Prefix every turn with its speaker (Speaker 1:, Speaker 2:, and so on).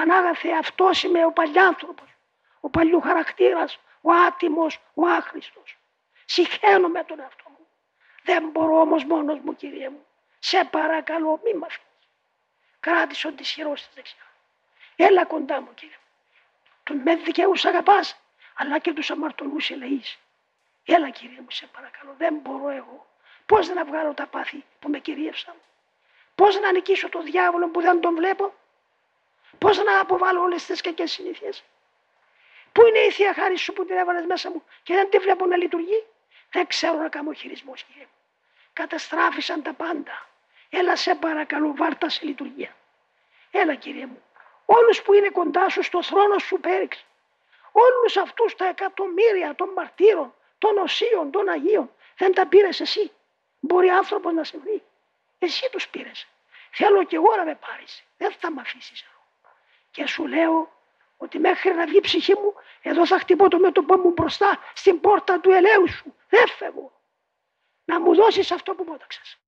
Speaker 1: Πανάγαθε αυτός είμαι ο παλιάνθρωπος, ο παλιού χαρακτήρας, ο άτιμος, ο άχρηστος. Συχαίνομαι τον εαυτό μου. Δεν μπορώ όμως μόνος μου κύριε μου. Σε παρακαλώ μη με αφήνεις. Κράτησε ο ισχυρός της δεξιά. Έλα κοντά μου κύριε μου. Τον με δικαίους αγαπάς, αλλά και τους αμαρτωλούς ελεείς. Έλα κύριε μου σε παρακαλώ, δεν μπορώ εγώ. Πώς να βγάλω τα πάθη που με κυρίευσαν. Πώς να νικήσω τον διάβολο που δεν τον βλέπω; Πώς να αποβάλω όλες τις κακές συνήθειες; Πού είναι η Θεία Χάρη σου που την έβαλες μέσα μου και δεν τη βλέπω να λειτουργεί; Δεν ξέρω να κάνω χειρισμό κύριε μου. Καταστράφησαν τα πάντα. Έλα σε παρακαλώ βάρτα σε λειτουργία. Έλα κύριε μου. Όλους που είναι κοντά σου στο θρόνο σου πέριξε. Όλους αυτούς τα εκατομμύρια των μαρτύρων, των οσίων, των Αγίων. Δεν τα πήρες εσύ. Μπορεί άνθρωπος να σε βρει. Εσύ τους πήρες. Θέλω και εγώ να με πάρεις. Δεν θα με αφήσεις Και σου λέω ότι μέχρι να βγει η ψυχή μου, εδώ θα χτυπώ το μέτωπό μου μπροστά στην πόρτα του ελαίου σου. Δεν φεύγω. Να μου δώσεις αυτό που μου έδωξες.